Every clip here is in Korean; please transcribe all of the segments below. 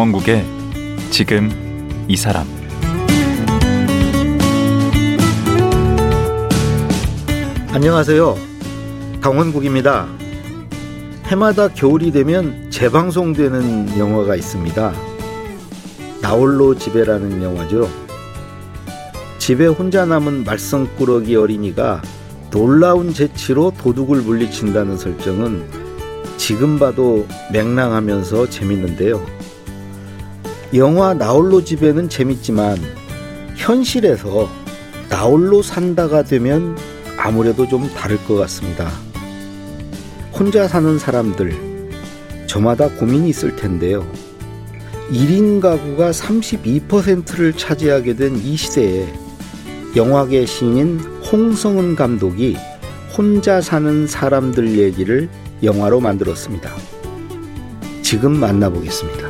강원국의 지금 이 사람 안녕하세요. 강원국입니다. 해마다 겨울이 되면 재방송되는 영화가 있습니다. 나홀로 집에라는 영화죠. 집에 혼자 남은 말썽꾸러기 어린이가 놀라운 재치로 도둑을 물리친다는 설정은 지금 봐도 맹랑하면서 재밌는데요. 영화 나홀로 집에는 재밌지만 현실에서 나홀로 산다가 되면 아무래도 좀 다를 것 같습니다. 혼자 사는 사람들, 저마다 고민이 있을 텐데요. 1인 가구가 32%를 차지하게 된 이 시대에 영화계 신인 홍성은 감독이 혼자 사는 사람들 얘기를 영화로 만들었습니다. 지금 만나보겠습니다.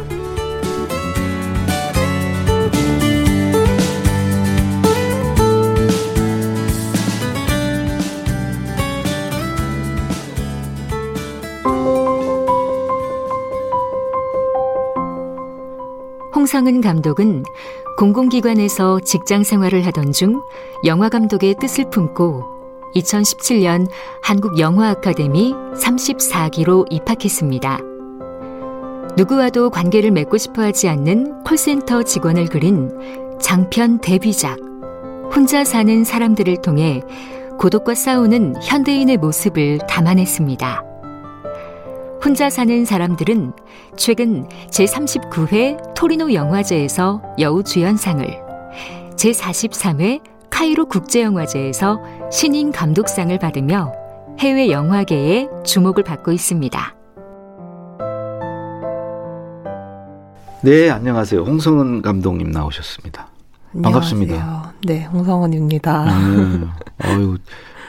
홍성은 감독은 공공기관에서 직장 생활을 하던 중 영화 감독의 뜻을 품고 2017년 한국영화아카데미 34기로 입학했습니다. 누구와도 관계를 맺고 싶어 하지 않는 콜센터 직원을 그린 장편 데뷔작 혼자 사는 사람들을 통해 고독과 싸우는 현대인의 모습을 담아냈습니다. 혼자 사는 사람들은 최근 제39회 토리노 영화제에서 여우주연상을, 제43회 카이로 국제영화제에서 신인 감독상을 받으며 해외 영화계에 주목을 받고 있습니다. 네, 안녕하세요. 홍성은 감독님 나오셨습니다. 안녕하세요. 반갑습니다. 네, 홍성은입니다. 음, 아유,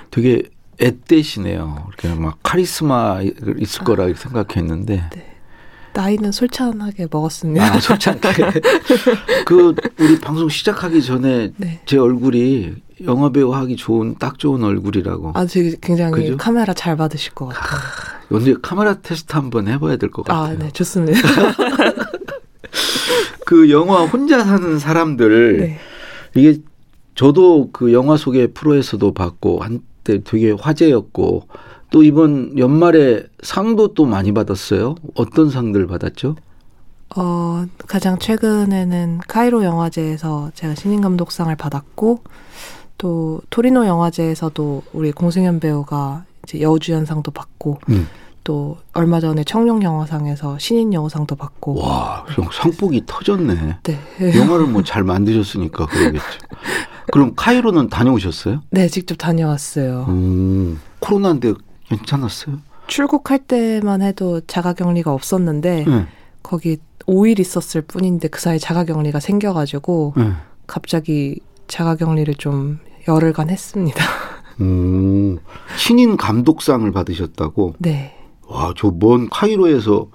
되게 앳되시네요. 이렇게 막 카리스마 있을 거라 생각했는데. 네. 나이는 솔찬하게 먹었습니다. 아, 솔찬하게. 그 우리 방송 시작하기 전에 네. 제 얼굴이 영화 배우 하기 좋은 딱 좋은 얼굴이라고. 아, 되게 굉장히 그죠? 카메라 잘 받으실 것 같아요. 언제 카메라 테스트 한번 해봐야 될 것 같아요. 아, 네, 좋습니다. 그 영화 혼자 사는 사람들 네. 이게 저도 그 영화 소개 프로에서도 봤고 한 때 되게 화제였고 또 이번 연말에 상도 또 많이 받았어요. 어떤 상들 받았죠? 어, 가장 최근에는 카이로 영화제에서 제가 신인 감독상을 받았고 또 토리노 영화제에서도 우리 공승현 배우가 이제 여우주연상도 받고 음. 또 얼마 전에 청룡 영화상에서 신인 여우상도 받고 와, 형 상복이 터졌네. 네. 영화를 뭐 잘 만드셨으니까 그러겠죠. 그럼 카이로는 다녀오셨어요? 네, 직접 다녀왔어요. 음, 코로나인데 괜찮았어요? 출국할 때만 해도 자가격리가 없었는데 네. 거기 5일 있었을 뿐인데 그 사이 자가격리가 생겨가지고 네. 갑자기 자가격리를 좀 열흘간 했습니다. 음, 신인 감독상을 받으셨다고? 네. 와, 저 먼 카이로에서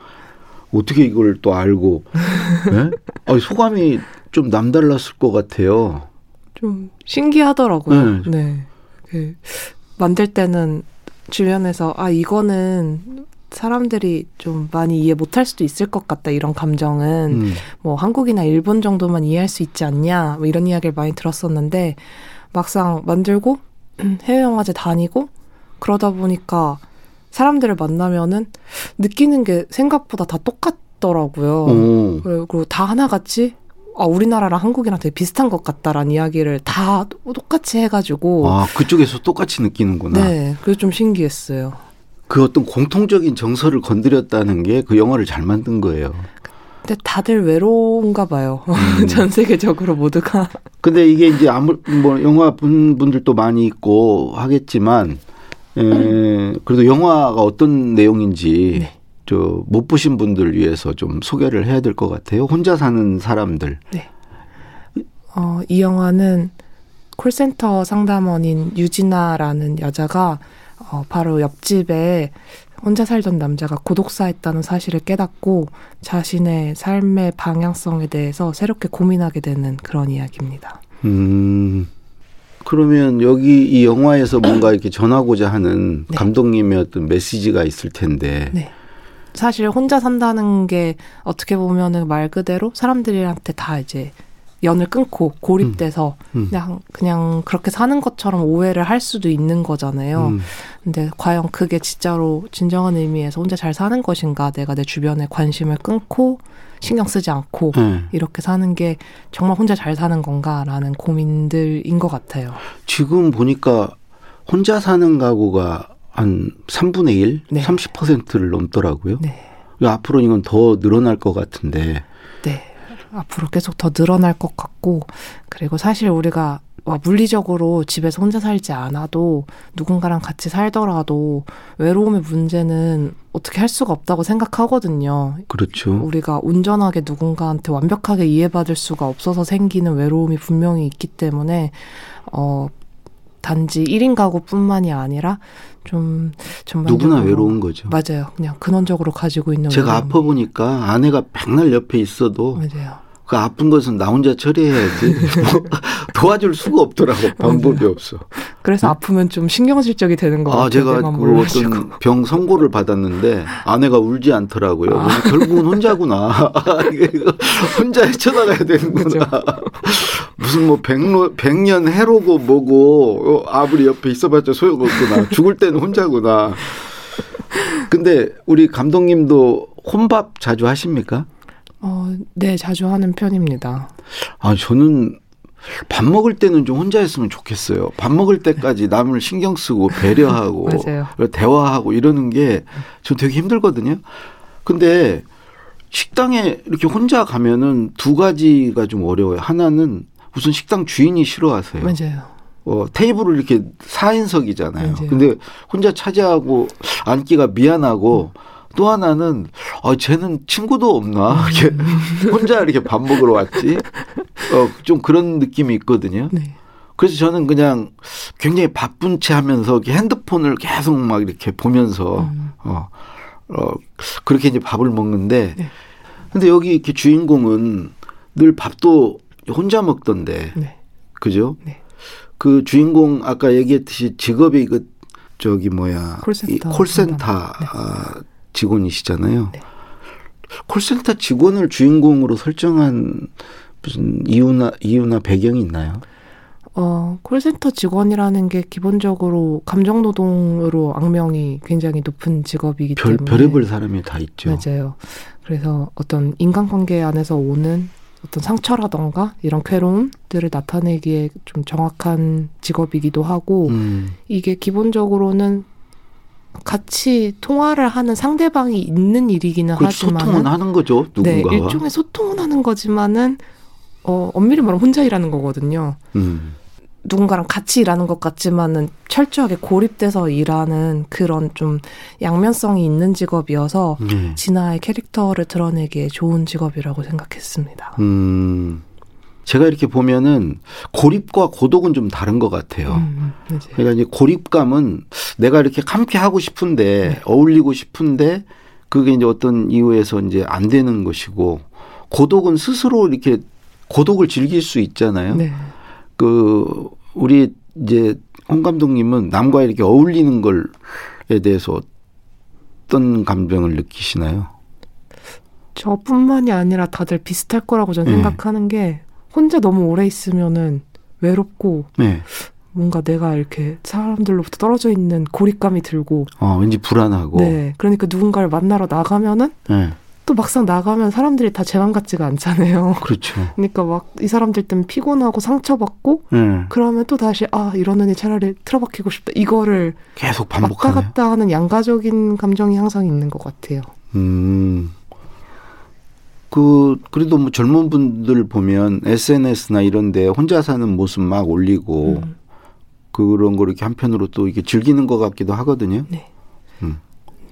어떻게 이걸 또 알고, 네? 아니, 소감이 좀 남달랐을 것 같아요. 좀 신기하더라고요. 네. 네. 그 만들 때는 주변에서 아 이거는 사람들이 좀 많이 이해 못할 수도 있을 것 같다 이런 감정은 음, 뭐 한국이나 일본 정도만 이해할 수 있지 않냐 뭐 이런 이야기를 많이 들었었는데 막상 만들고 해외 영화제 다니고 그러다 보니까 사람들을 만나면은 느끼는 게 생각보다 다 똑같더라고요. 오, 그리고 다 하나같이 아 우리나라랑 한국이랑 되게 비슷한 것 같다라는 이야기를 다 똑같이 해가지고 아, 그쪽에서 똑같이 느끼는구나. 네 그게 좀 신기했어요. 그 어떤 공통적인 정서를 건드렸다는 게 그 영화를 잘 만든 거예요. 근데 다들 외로운가 봐요. 음. 전 세계적으로 모두가 근데 이게 이제 아무 뭐 영화 분 분들도 많이 있고 하겠지만 에, 그래도 영화가 어떤 내용인지 네. 저 못 보신 분들 위해서 좀 소개를 해야 될 것 같아요. 혼자 사는 사람들. 어, 이 영화는 콜센터 상담원인 유진아라는 여자가 어, 바로 옆집에 혼자 살던 남자가 고독사했다는 사실을 깨닫고 자신의 삶의 방향성에 대해서 새롭게 고민하게 되는 그런 이야기입니다. 음. 그러면 여기 이 영화에서 뭔가 이렇게 전하고자 하는 네. 감독님의 어떤 메시지가 있을 텐데 네. 사실 혼자 산다는 게 어떻게 보면은 말 그대로 사람들한테 다 이제 연을 끊고 고립돼서 음. 그냥 그냥 그렇게 사는 것처럼 오해를 할 수도 있는 거잖아요. 음. 근데 과연 그게 진짜로 진정한 의미에서 혼자 잘 사는 것인가? 내가 내 주변에 관심을 끊고 신경 쓰지 않고 네. 이렇게 사는 게 정말 혼자 잘 사는 건가라는 고민들인 것 같아요. 지금 보니까 혼자 사는 가구가 한 3분의 1, 네. 30%를 넘더라고요. 네. 앞으로 이건 더 늘어날 것 같은데. 네. 앞으로 계속 더 늘어날 것 같고, 그리고 사실 우리가 와, 물리적으로 집에서 혼자 살지 않아도 누군가랑 같이 살더라도 외로움의 문제는 어떻게 할 수가 없다고 생각하거든요. 그렇죠. 우리가 온전하게 누군가한테 완벽하게 이해받을 수가 없어서 생기는 외로움이 분명히 있기 때문에, 어, 단지 1인 가구뿐만이 아니라 좀 전반적으로 누구나 외로운 거죠. 맞아요. 그냥 근원적으로 가지고 있는 제가 외로움이. 아파 보니까 아내가 백날 옆에 있어도 맞아요. 그 아픈 것은 나 혼자 처리해야지 뭐 도와줄 수가 없더라고 방법이 없어. 그래서 아프면 좀 신경질적이 되는 것아 같아요. 제가 내가 그. 어떤 병 선고를 받았는데 아내가 울지 않더라고요. 아. 결국은 혼자구나. 혼자 헤쳐나가야 되는구나. 무슨 뭐 백로 백년 해로고 뭐고 어, 아무리 옆에 있어봤자 소용없구나. 죽을 때는 혼자구나. 근데 우리 감독님도 혼밥 자주 하십니까? 어, 네, 자주 하는 편입니다. 아, 저는 밥 먹을 때는 좀 혼자 했으면 좋겠어요. 밥 먹을 때까지 남을 신경 쓰고 배려하고. 대화하고 이러는 게전 되게 힘들거든요. 근데 식당에 이렇게 혼자 가면은 두 가지가 좀 어려워요. 하나는 우선 식당 주인이 싫어하세요. 맞아요. 어, 테이블을 이렇게 4인석이잖아요. 맞아요. 근데 혼자 차지하고 앉기가 미안하고 또 하나는 어 쟤는 친구도 없나? 이렇게 혼자 이렇게 밥 먹으러 왔지. 어, 좀 그런 느낌이 있거든요. 네. 그래서 저는 그냥 굉장히 바쁜 채 하면서 핸드폰을 계속 막 이렇게 보면서 음. 어, 어, 그렇게 이제 밥을 먹는데 네. 근데 여기 이렇게 주인공은 늘 밥도 혼자 먹던데 네. 그죠? 네. 그 주인공 아까 얘기했듯이 직업이 그 저기 뭐야 콜센터 이 콜센터. 아, 직원이시잖아요. 네. 콜센터 직원을 주인공으로 설정한 무슨 이유나 이유나 배경이 있나요? 어, 콜센터 직원이라는 게 기본적으로 감정 노동으로 악명이 굉장히 높은 직업이기 별 때문에 별의별 사람이 다 있죠. 맞아요. 그래서 어떤 인간관계 안에서 오는 어떤 상처라던가 이런 괴로움들을 나타내기에 좀 정확한 직업이기도 하고 음, 이게 기본적으로는 같이 통화를 하는 상대방이 있는 일이기는 그 하지만 소통은 하는 거죠 네, 누군가와. 일종의 소통은 하는 거지만은 어, 엄밀히 말하면 혼자 일하는 거거든요. 음, 누군가랑 같이 일하는 것 같지만은 철저하게 고립돼서 일하는 그런 좀 양면성이 있는 직업이어서 네. 진아의 캐릭터를 드러내기에 좋은 직업이라고 생각했습니다. 음, 제가 이렇게 보면은 고립과 고독은 좀 다른 것 같아요. 음, 이제 그러니까 이제 고립감은 내가 이렇게 함께 하고 싶은데 네. 어울리고 싶은데 그게 이제 어떤 이유에서 이제 안 되는 것이고 고독은 스스로 이렇게 고독을 즐길 수 있잖아요. 네. 그 우리 이제 홍 감독님은 남과 이렇게 어울리는 걸에 대해서 어떤 감정을 느끼시나요? 저뿐만이 아니라 다들 비슷할 거라고 저는 네. 생각하는 게 혼자 너무 오래 있으면은 외롭고 네. 뭔가 내가 이렇게 사람들로부터 떨어져 있는 고립감이 들고 어, 왠지 불안하고. 네 그러니까 누군가를 만나러 나가면은 네. 또 막상 나가면 사람들이 다 제 맘 같지가 않잖아요. 그렇죠. 그러니까 막 이 사람들 때문에 피곤하고 상처받고 네. 그러면 또 다시 아 이러느니 차라리 틀어박히고 싶다 이거를 계속 왔다 반복하네요. 갔다 하는 양가적인 감정이 항상 있는 것 같아요. 음. 그 그래도 뭐 젊은 분들 보면 SNS나 이런데 혼자 사는 모습 막 올리고 음, 그런 걸 이렇게 한편으로 또 이게 즐기는 것 같기도 하거든요. 네. 음.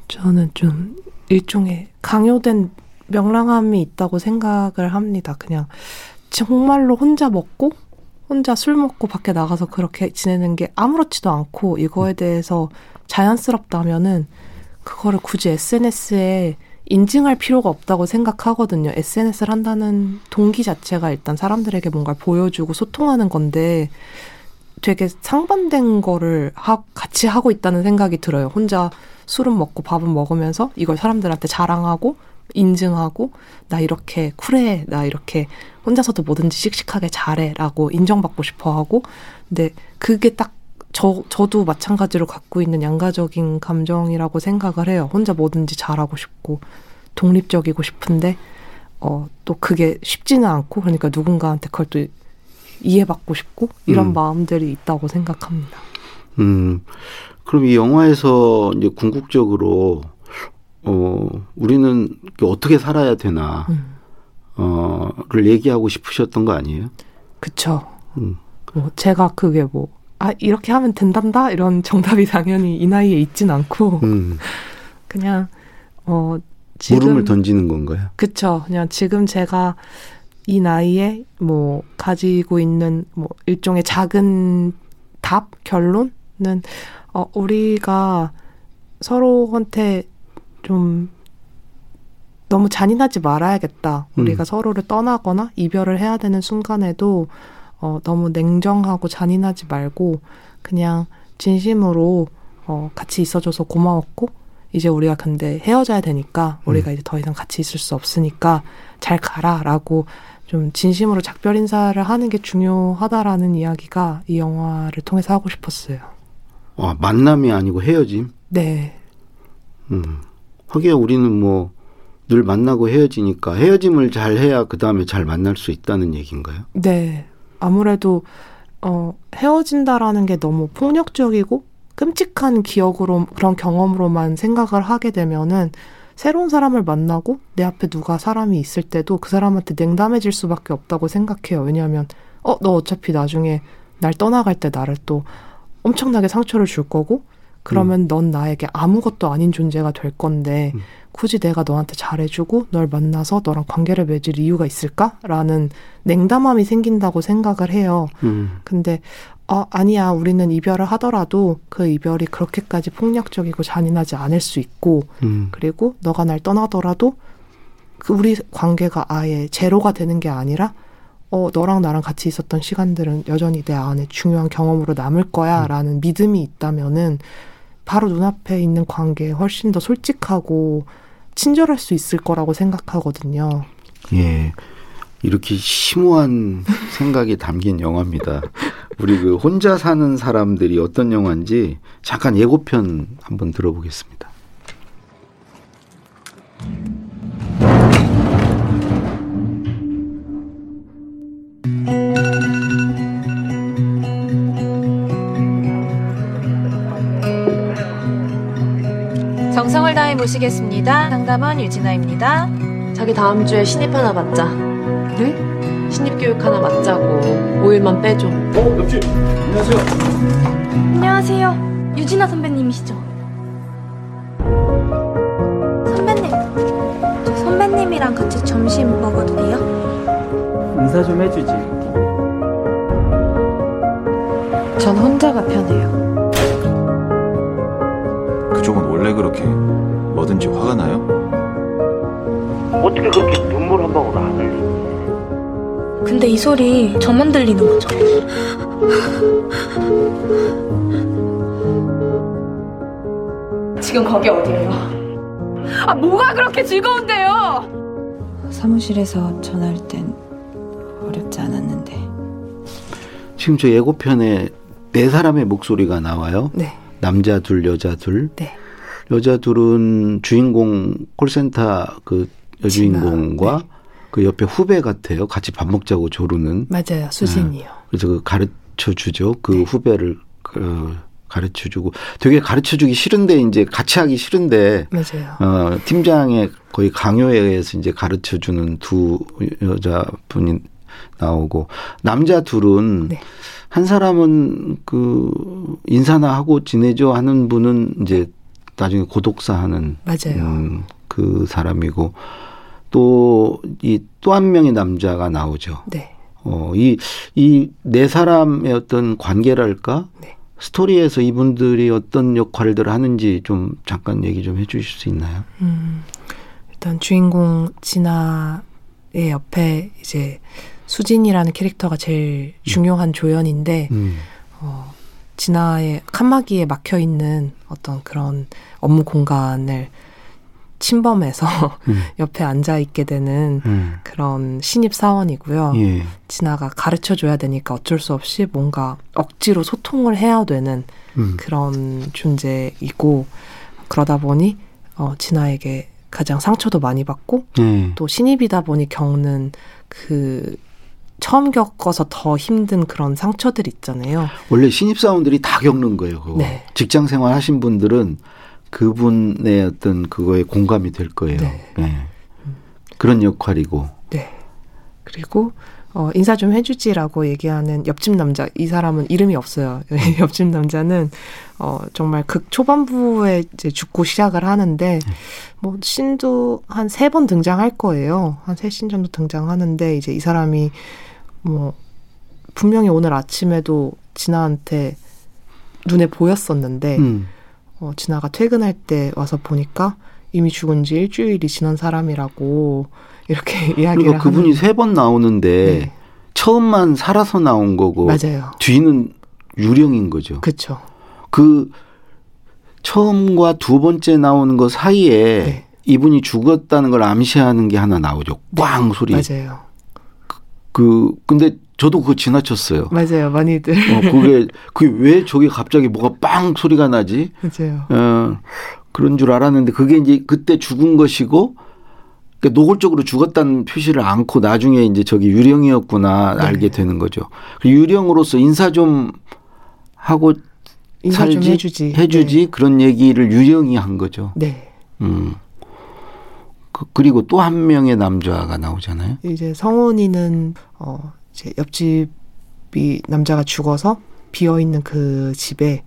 저는 좀 일종의 강요된 명랑함이 있다고 생각을 합니다. 그냥 정말로 혼자 먹고 혼자 술 먹고 밖에 나가서 그렇게 지내는 게 아무렇지도 않고 이거에 대해서 자연스럽다면은 그거를 굳이 SNS에 인증할 필요가 없다고 생각하거든요. SNS를 한다는 동기 자체가 일단 사람들에게 뭔가를 보여주고 소통하는 건데 되게 상반된 거를 하, 같이 하고 있다는 생각이 들어요. 혼자 술은 먹고 밥은 먹으면서 이걸 사람들한테 자랑하고 인증하고 나 이렇게 쿨해 나 이렇게 혼자서도 뭐든지 씩씩하게 잘해라고 인정받고 싶어하고 근데 그게 딱 저, 저도 마찬가지로 갖고 있는 양가적인 감정이라고 생각을 해요. 혼자 뭐든지 잘하고 싶고, 독립적이고 싶은데, 어, 또 그게 쉽지는 않고, 그러니까 누군가한테 그걸 또 이해받고 싶고, 이런 음. 마음들이 있다고 생각합니다. 음, 그럼 이 영화에서 이제 궁극적으로 어 우리는 어떻게 살아야 되나 음. 어를 얘기하고 싶으셨던 거 아니에요? 그쵸. 음. 뭐, 제가 그게 뭐, 아, 이렇게 하면 된단다? 이런 정답이 당연히 이 나이에 있진 않고, 음. 그냥, 어, 지금. 물음을 던지는 건가요? 그쵸. 그냥 지금 제가 이 나이에 뭐 가지고 있는 뭐 일종의 작은 답, 결론은 어, 우리가 서로한테 좀 너무 잔인하지 말아야겠다. 우리가 음. 서로를 떠나거나 이별을 해야 되는 순간에도 어, 너무 냉정하고 잔인하지 말고 그냥 진심으로 어, 같이 있어줘서 고마웠고 이제 우리가 근데 헤어져야 되니까 우리가 이제 더 이상 같이 있을 수 없으니까 잘 가라라고 좀 진심으로 작별 인사를 하는 게 중요하다라는 이야기가 이 영화를 통해서 하고 싶었어요. 와, 만남이 아니고 헤어짐. 네. 음. 하기야 우리는 뭐 늘 만나고 헤어지니까 헤어짐을 잘 해야 그 다음에 잘 만날 수 있다는 얘기인가요? 네. 아무래도 어 헤어진다라는 게 너무 폭력적이고 끔찍한 기억으로 그런 경험으로만 생각을 하게 되면은 새로운 사람을 만나고 내 앞에 누가 사람이 있을 때도 그 사람한테 냉담해질 수밖에 없다고 생각해요. 왜냐하면 어 너 어차피 나중에 날 떠나갈 때 나를 또 엄청나게 상처를 줄 거고 그러면 넌 나에게 아무것도 아닌 존재가 될 건데 음. 굳이 내가 너한테 잘해주고 널 만나서 너랑 관계를 맺을 이유가 있을까?라는 냉담함이 생긴다고 생각을 해요. 음. 근데 어, 아니야 우리는 이별을 하더라도 그 이별이 그렇게까지 폭력적이고 잔인하지 않을 수 있고 음. 그리고 너가 날 떠나더라도 그 우리 관계가 아예 제로가 되는 게 아니라 어 너랑 나랑 같이 있었던 시간들은 여전히 내 안에 중요한 경험으로 남을 거야 라는 믿음이 있다면은 바로 눈앞에 있는 관계에 훨씬 더 솔직하고 친절할 수 있을 거라고 생각하거든요. 예. 이렇게 심오한 생각이 담긴 영화입니다. 우리 그 혼자 사는 사람들이 어떤 영화인지 잠깐 예고편 한번 들어보겠습니다. 모시겠습니다. 상담원 유진아입니다. 자기 다음 주에 신입 하나 맞자. 네? 신입 교육 하나 맞자고. 5일만 빼줘. 안녕하세요. 유진아 선배님이시죠? 선배님, 저 선배님이랑 같이 점심 먹어도 돼요? 인사 좀 해주지. 전 혼자가 편해요. 그쪽은 원래 그렇게 뭐든지 화가 나요? 어떻게 그렇게 눈물 한 방울 안 흘리? 근데 이 소리 저만 들리는 거죠? 지금 거기 어디예요? 아, 뭐가 그렇게 즐거운데요? 사무실에서 전화할 땐 어렵지 않았는데. 지금 저 예고편에 네 사람의 목소리가 나와요. 네. 남자 둘, 여자 둘. 네. 여자 둘은 주인공 콜센터 그 여주인공과 진아, 그 옆에 후배 같아요. 같이 밥 먹자고 조르는. 맞아요. 수진이요. 그래서 그 가르쳐 주죠. 그 네. 후배를 그 가르쳐 주고 되게 가르쳐 주기 싫은데 이제 같이 하기 싫은데 맞아요. 어 팀장의 거의 강요에 의해서 이제 가르쳐 주는 두 여자분이 나오고 남자 둘은 네. 한 사람은 그 인사나 하고 지내죠 하는 분은 이제 나중에 고독사 하는 맞아요. 음, 그 사람이고 또 이 또 한 명의 남자가 나오죠. 네. 어, 이, 이 네 사람의 어떤 관계랄까? 네. 스토리에서 이분들이 어떤 역할들을 하는지 좀 잠깐 얘기 좀 해주실 수 있나요? 음, 일단 주인공 진아의 옆에 이제 수진이라는 캐릭터가 제일 중요한 조연인데 음, 어, 진아의 칸막이에 막혀 있는 어떤 그런 업무 공간을 침범해서 음. 옆에 앉아 있게 되는 음. 그런 신입 사원이고요. 예. 진아가 가르쳐 줘야 되니까 어쩔 수 없이 뭔가 억지로 소통을 해야 되는 음. 그런 존재이고 그러다 보니 어, 진아에게 가장 상처도 많이 받고 예. 또 신입이다 보니 겪는 그 처음 겪어서 더 힘든 그런 상처들 있잖아요. 원래 신입사원들이 다 겪는 거예요. 그거. 네. 직장 생활 하신 분들은 그분의 어떤 그거에 공감이 될 거예요. 네. 예. 그런 역할이고. 네. 그리고 어, 인사 좀 해주지라고 얘기하는 옆집 남자. 이 사람은 이름이 없어요. 옆집 남자는 어, 정말 극 초반부에 이제 죽고 시작을 하는데 뭐 신도 한 세 번 등장할 거예요. 한 세 신 정도 등장하는데 이제 이 사람이 뭐 분명히 오늘 아침에도 진아한테 눈에 보였었는데 음. 어, 진아가 퇴근할 때 와서 보니까 이미 죽은 지 일주일이 지난 사람이라고 이렇게 이야기를 그러니까 그분이 세 번 나오는데 네. 처음만 살아서 나온 거고 맞아요. 뒤는 유령인 거죠. 그쵸. 그 처음과 두 번째 나오는 거 사이에 네. 이분이 죽었다는 걸 암시하는 게 하나 나오죠. 꽝 소리. 맞아요. 그 근데 저도 그거 지나쳤어요. 맞아요. 많이들. 어, 그게 그게 왜 저게 갑자기 뭐가 빵 소리가 나지? 맞아요. 어, 그런 줄 알았는데 그게 이제 그때 죽은 것이고 그러니까 노골적으로 죽었다는 표시를 않고 나중에 이제 저기 유령이었구나 네. 알게 되는 거죠. 그 유령으로서 인사 좀 하고 인사 좀 살지? 해주지. 해주지 그런 얘기를 유령이 한 거죠. 네. 음. 그, 그리고 또 한 명의 남자가 나오잖아요. 네. 이제 성훈이는 어 이제 옆집이 남자가 죽어서 비어 있는 그 집에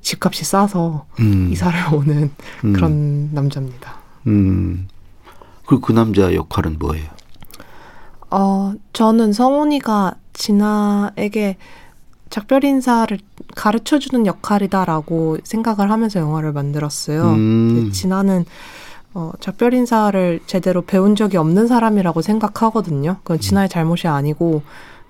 집값이 싸서 음. 이사를 오는 음. 그런 남자입니다. 음. 그리고 그 남자 역할은 뭐예요? 어, 저는 성훈이가 진아에게 작별 인사를 가르쳐 주는 역할이다라고 생각을 하면서 영화를 만들었어요. 음. 진아는 어, 작별 인사를 제대로 배운 적이 없는 사람이라고 생각하거든요. 그건 진아의 잘못이 아니고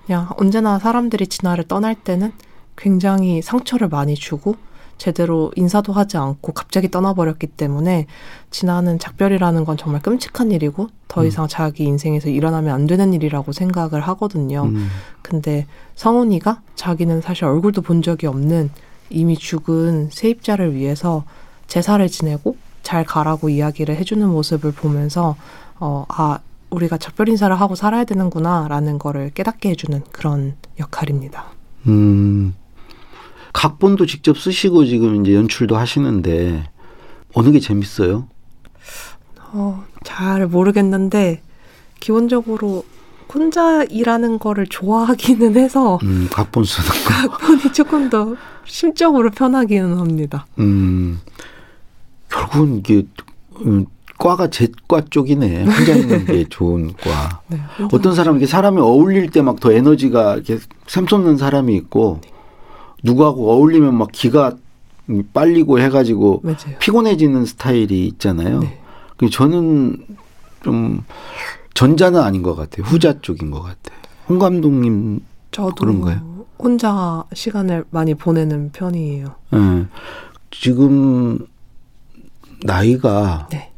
그냥 언제나 사람들이 진아를 떠날 때는 굉장히 상처를 많이 주고 제대로 인사도 하지 않고 갑자기 떠나버렸기 때문에 진아는 작별이라는 건 정말 끔찍한 일이고 더 이상 자기 인생에서 일어나면 안 되는 일이라고 생각을 하거든요. 음. 근데 성훈이가 자기는 사실 얼굴도 본 적이 없는 이미 죽은 세입자를 위해서 제사를 지내고 잘 가라고 이야기를 해주는 모습을 보면서 어, 아, 우리가 작별 인사를 하고 살아야 되는구나라는 거를 깨닫게 해주는 그런 역할입니다. 음. 각본도 직접 쓰시고 지금 이제 연출도 하시는데 어느 게 재밌어요? 어, 잘 모르겠는데 기본적으로 혼자 일하는 거를 좋아하기는 해서 음, 각본 쓰는 거. 각본이 조금 더 심적으로 편하기는 합니다. 음. 결국은 이게 음, 과가 제 과 쪽이네. 혼자 있는 게 좋은 과. 네, 어떤 사람은 이게 사람이 어울릴 때 막 더 에너지가 이렇게 샘솟는 사람이 있고 누구하고 어울리면 막 기가 빨리고 해가지고 맞아요. 피곤해지는 스타일이 있잖아요. 네. 그 저는 좀 전자는 아닌 것 같아요. 후자 쪽인 것 같아요. 홍 감독님 저도 그런 거예요? 혼자 시간을 많이 보내는 편이에요. 예. 지금 나이가 네.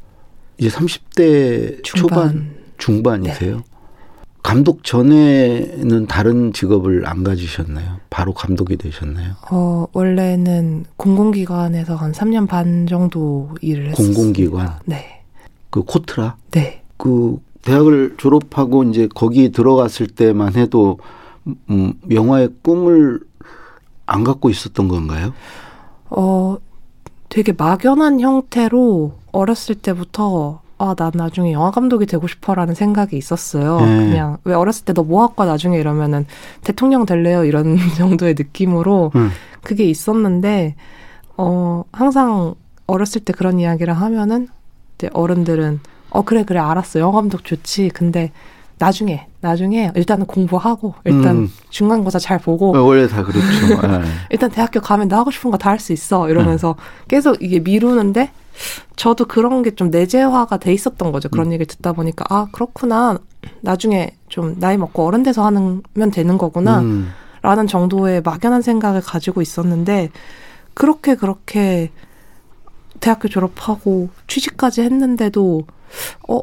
이제 30대 초반 중반. 중반이세요. 감독 전에는 다른 직업을 안 가지셨나요? 바로 감독이 되셨나요? 어, 원래는 공공기관에서 한 3년 반 정도 일을 했었어요. 공공기관 네. 그 코트라 네. 그 대학을 졸업하고 이제 거기 들어갔을 때만 해도 음, 영화의 꿈을 안 갖고 있었던 건가요? 어, 되게 막연한 형태로 어렸을 때부터 아, 나 나중에 영화 감독이 되고 싶어라는 생각이 있었어요. 네. 그냥 왜 어렸을 때 너 뭐 할까 나중에 이러면은 대통령 될래요 이런 정도의 느낌으로 음. 그게 있었는데 어 항상 어렸을 때 그런 이야기를 하면은 이제 어른들은 어 그래 그래 알았어 영화 감독 좋지 근데 나중에 나중에 일단은 공부하고 일단 음. 중간고사 잘 보고 원래 다 그렇죠. 예. 일단 대학교 가면 나 하고 싶은 거 다 할 수 있어 이러면서 계속 이게 미루는데 저도 그런 게 좀 내재화가 돼 있었던 거죠. 그런 얘기를 듣다 보니까 아 그렇구나 나중에 좀 나이 먹고 어른 돼서 하면 되는 거구나 음. 라는 정도의 막연한 생각을 가지고 있었는데 그렇게 그렇게 대학교 졸업하고 취직까지 했는데도 어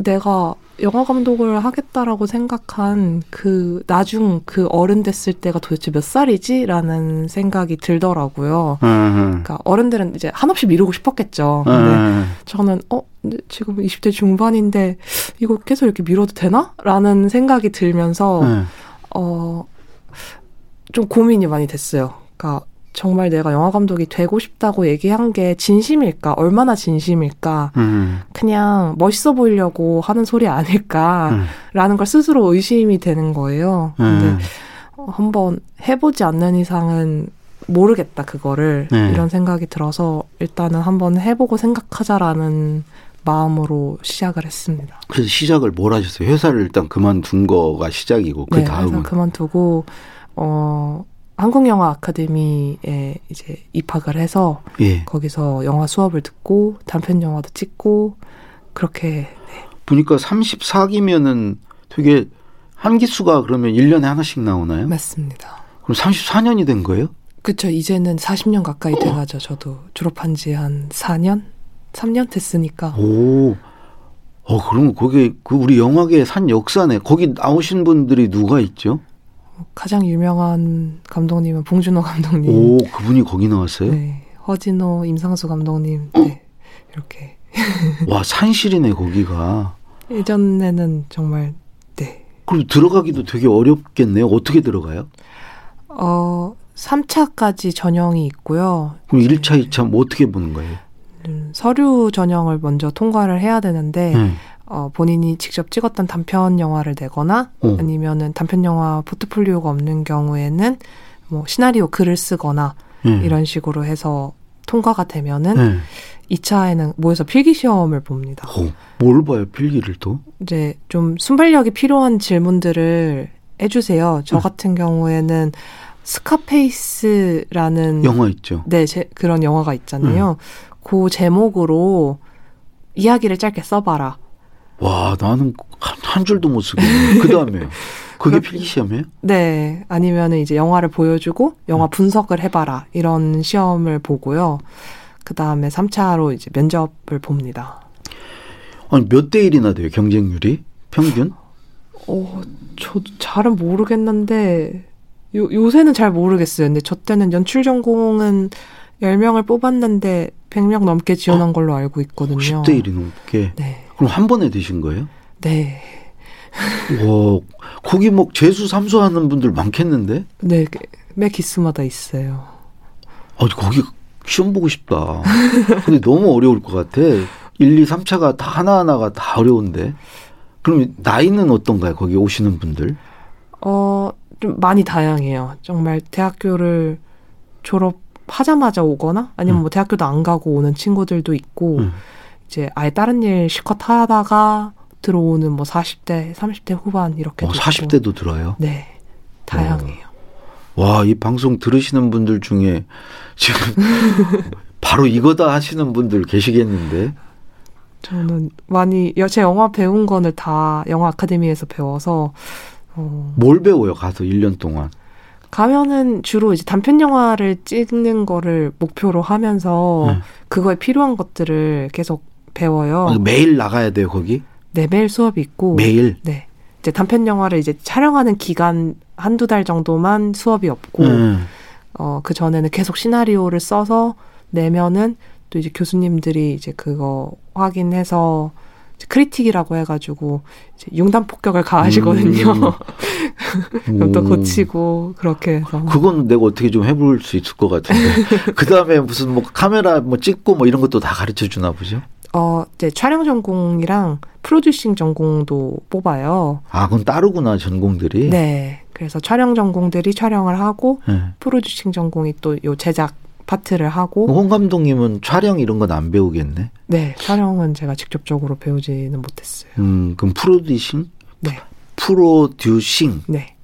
내가 영화 감독을 하겠다라고 생각한 그 나중 그 어른 됐을 때가 도대체 몇 살이지라는 생각이 들더라고요. 음, 그러니까 어른들은 이제 한없이 미루고 싶었겠죠. 근데 음. 저는 어 지금 20대 중반인데 이거 계속 이렇게 미뤄도 되나?라는 생각이 들면서 음. 어좀 고민이 많이 됐어요. 그러니까 정말 내가 영화 감독이 되고 싶다고 얘기한 게 진심일까? 얼마나 진심일까? 음. 그냥 멋있어 보이려고 하는 소리 아닐까라는 걸 스스로 의심이 되는 거예요. 근데 음. 어, 한번 해보지 않는 이상은 모르겠다 그거를 네. 이런 생각이 들어서 일단은 한번 해보고 생각하자라는 마음으로 시작을 했습니다. 그래서 시작을 뭘 하셨어요? 회사를 일단 그만둔 거가 시작이고 그 네, 다음은 그만두고 어 한국영화 아카데미에 이제 입학을 해서 예. 거기서 영화 수업을 듣고 단편 영화도 찍고 그렇게 보니까 34기면은 되게 한 기수가 그러면 1년에 하나씩 나오나요? 맞습니다. 그럼 34년이 된 거예요? 그쵸 이제는 40년 가까이 돼가죠. 저도 졸업한 지 한 4년, 3년 됐으니까. 오. 어, 그러면 거기 그 우리 영화계의 산 역사네. 거기 나오신 분들이 누가 있죠? 가장 유명한 감독님은 봉준호 감독님, 오, 그분이 거기 나왔어요? 네, 허진호, 임상수 감독님, 네, 이렇게 와, 산실이네, 거기가. 예전에는 정말 네, 그럼 들어가기도 되게 어렵겠네요. 어떻게 들어가요? 어 3차까지 전형이 있고요. 그럼 1차, 2차 뭐 어떻게 보는 거예요? 음, 서류 전형을 먼저 통과를 해야 되는데 네. 어, 본인이 직접 찍었던 단편 영화를 내거나 어. 아니면은 단편 영화 포트폴리오가 없는 경우에는 뭐 시나리오 글을 쓰거나 네. 이런 식으로 해서 통과가 되면은 네. 2차에는 모여서 필기 시험을 봅니다. 어, 뭘 봐요, 필기를 또? 이제 좀 순발력이 필요한 질문들을 해주세요. 저 네. 같은 경우에는 스카페이스라는 영화 있죠. 네 제, 그런 영화가 있잖아요. 음. 그 제목으로 이야기를 짧게 써봐라. 와, 나는 한, 한 줄도 못 쓰겠네. 그 다음에. 그게 필기 시험이에요? 네, 아니면은 이제 영화를 보여주고 영화 분석을 해봐라 이런 시험을 보고요. 그 다음에 3차로 이제 면접을 봅니다. 아니, 몇 대 1이나 돼요, 경쟁률이? 평균? 어, 저도 잘은 모르겠는데 요, 요새는 잘 모르겠어요. 근데 저 때는 연출 전공은 10명을 뽑았는데 100명 넘게 지원한 걸로 알고 있거든요. 10대 1이 넘게. 네. 그럼 한 번에 되신 거예요? 네. 와, 거기 뭐 재수 삼수 하는 분들 많겠는데? 네, 매 기수마다 있어요. 아, 거기 시험 보고 싶다. 근데 너무 어려울 것 같아. 1, 2, 3차가 다 하나하나가 다 어려운데. 그럼 나이는 어떤가요? 거기 오시는 분들? 어, 좀 많이 다양해요. 정말 대학교를 졸업하자마자 오거나 아니면 음. 뭐 대학교도 안 가고 오는 친구들도 있고 음. 이제 아예 다른 일 실컷 하다가 들어오는 뭐 40대, 30대 후반 이렇게 어, 40대도 들어요? 네. 다양해요. 와, 이 방송 들으시는 분들 중에 지금 바로 이거다 하시는 분들 계시겠는데. 저는 많이 여- 제 영화 배운 거는 다 영화 아카데미에서 배워서 어, 뭘 배워요, 가서 1년 동안? 가면은 주로 이제 단편 영화를 찍는 거를 목표로 하면서 네. 그거에 필요한 것들을 계속 배워요. 아, 매일 나가야 돼요, 거기? 네, 매일 수업이 있고. 매일? 네. 이제 단편 영화를 이제 촬영하는 기간 한두 달 정도만 수업이 없고, 음. 어, 그 전에는 계속 시나리오를 써서 내면은 또 이제 교수님들이 이제 그거 확인해서 크리틱이라고 해가지고 이제 융단 폭격을 가하시거든요. 그럼 또 음. 고치고 그렇게 해서. 그건 내가 어떻게 좀 해볼 수 있을 것 같은데. 그 다음에 무슨 뭐 카메라 뭐 찍고 뭐 이런 것도 다 가르쳐 주나 보죠? 어, 이제 촬영 전공이랑 프로듀싱 전공도 뽑아요. 아, 그건 따르구나, 전공들이. 네. 그래서 촬영 전공들이 촬영을 하고 네. 프로듀싱 전공이 또 요 제작 파트를 하고 홍 감독님은 촬영 이런 건 안 배우겠네. 네 촬영은 제가 직접적으로 배우지는 못했어요. 음, 그럼 프로듀싱? 네, 프로듀싱. 네.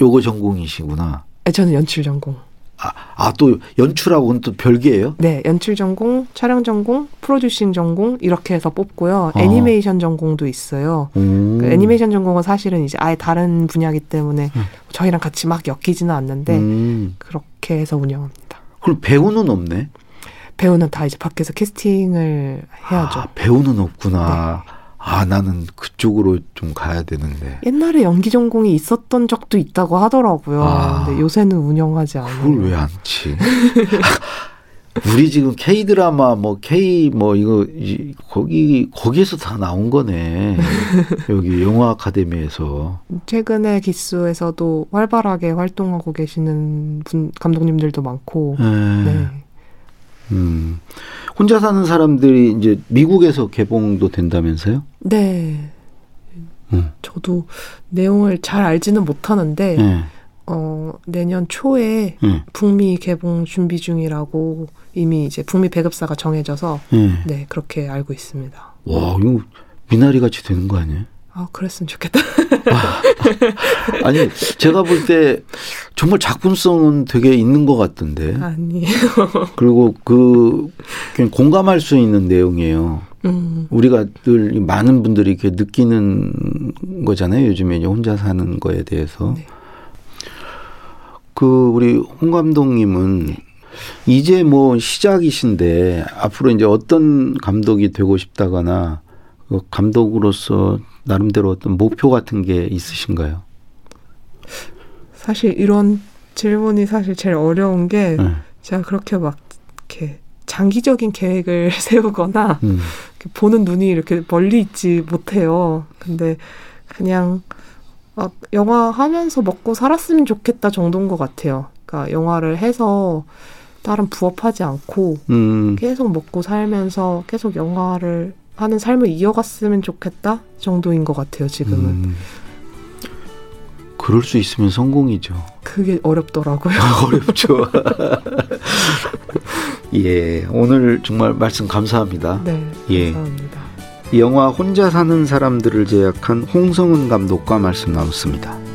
요거 전공이시구나. 네, 저는 연출 전공. 아, 또 연출하고는 또 별개예요? 네, 연출 전공, 촬영 전공, 프로듀싱 전공 이렇게 해서 뽑고요. 아. 애니메이션 전공도 있어요. 음. 그 애니메이션 전공은 사실은 이제 아예 다른 분야이기 때문에 음. 저희랑 같이 막 엮이지는 않는데 음. 그렇게 해서 운영합니다. 그럼 배우는 없네? 배우는 다 이제 밖에서 캐스팅을 해야죠. 아, 배우는 없구나. 아, 나는 그쪽으로 좀 가야 되는데. 옛날에 연기 전공이 있었던 적도 있다고 하더라고요. 아. 근데 요새는 운영하지 않아요. 그걸 왜 안 치? 우리 지금 K 드라마 뭐 K 뭐 이거 이, 거기 거기에서 다 나온 거네. 여기 영화 아카데미에서. 최근에 기수에서도 활발하게 활동하고 계시는 분 감독님들도 많고. 네. 네. 음. 혼자 사는 사람들이 이제 미국에서 개봉도 된다면서요? 네. 음. 저도 내용을 잘 알지는 못하는데 네. 어, 내년 초에 네. 북미 개봉 준비 중이라고 이미 이제 북미 배급사가 정해져서 네. 네 그렇게 알고 있습니다. 와, 이거 미나리 같이 되는 거 아니에요? 아 그랬으면 좋겠다. 아 니, 제가 볼 때 정말 작품성은 되게 있는 것 같던데. 아니에요. 그리고 그 그냥 공감할 수 있는 내용이에요. 음, 우리가 늘 많은 분들이 이렇게 느끼는 거잖아요. 요즘에 이제 혼자 사는 거에 대해서. 네. 그 우리 홍 감독님은 이제 뭐 시작이신데 앞으로 이제 어떤 감독이 되고 싶다거나 그 감독으로서 나름대로 어떤 목표 같은 게 있으신가요? 사실 이런 질문이 사실 제일 어려운 게 네. 제가 그렇게 막 이렇게 장기적인 계획을 세우거나 음. 보는 눈이 이렇게 멀리 있지 못해요. 근데 그냥 아, 영화 하면서 먹고 살았으면 좋겠다 정도인 것 같아요. 그러니까 영화를 해서 다른 부업하지 않고 음. 계속 먹고 살면서 계속 영화를 하는 삶을 이어갔으면 좋겠다 정도인 것 같아요. 지금은 음. 그럴 수 있으면 성공이죠. 그게 어렵더라고요. 어렵죠. 예, 오늘 정말 말씀 감사합니다. 네, 예. 감사합니다. 영화 혼자 사는 사람들을 제작한 홍성은 감독과 말씀 나눴습니다.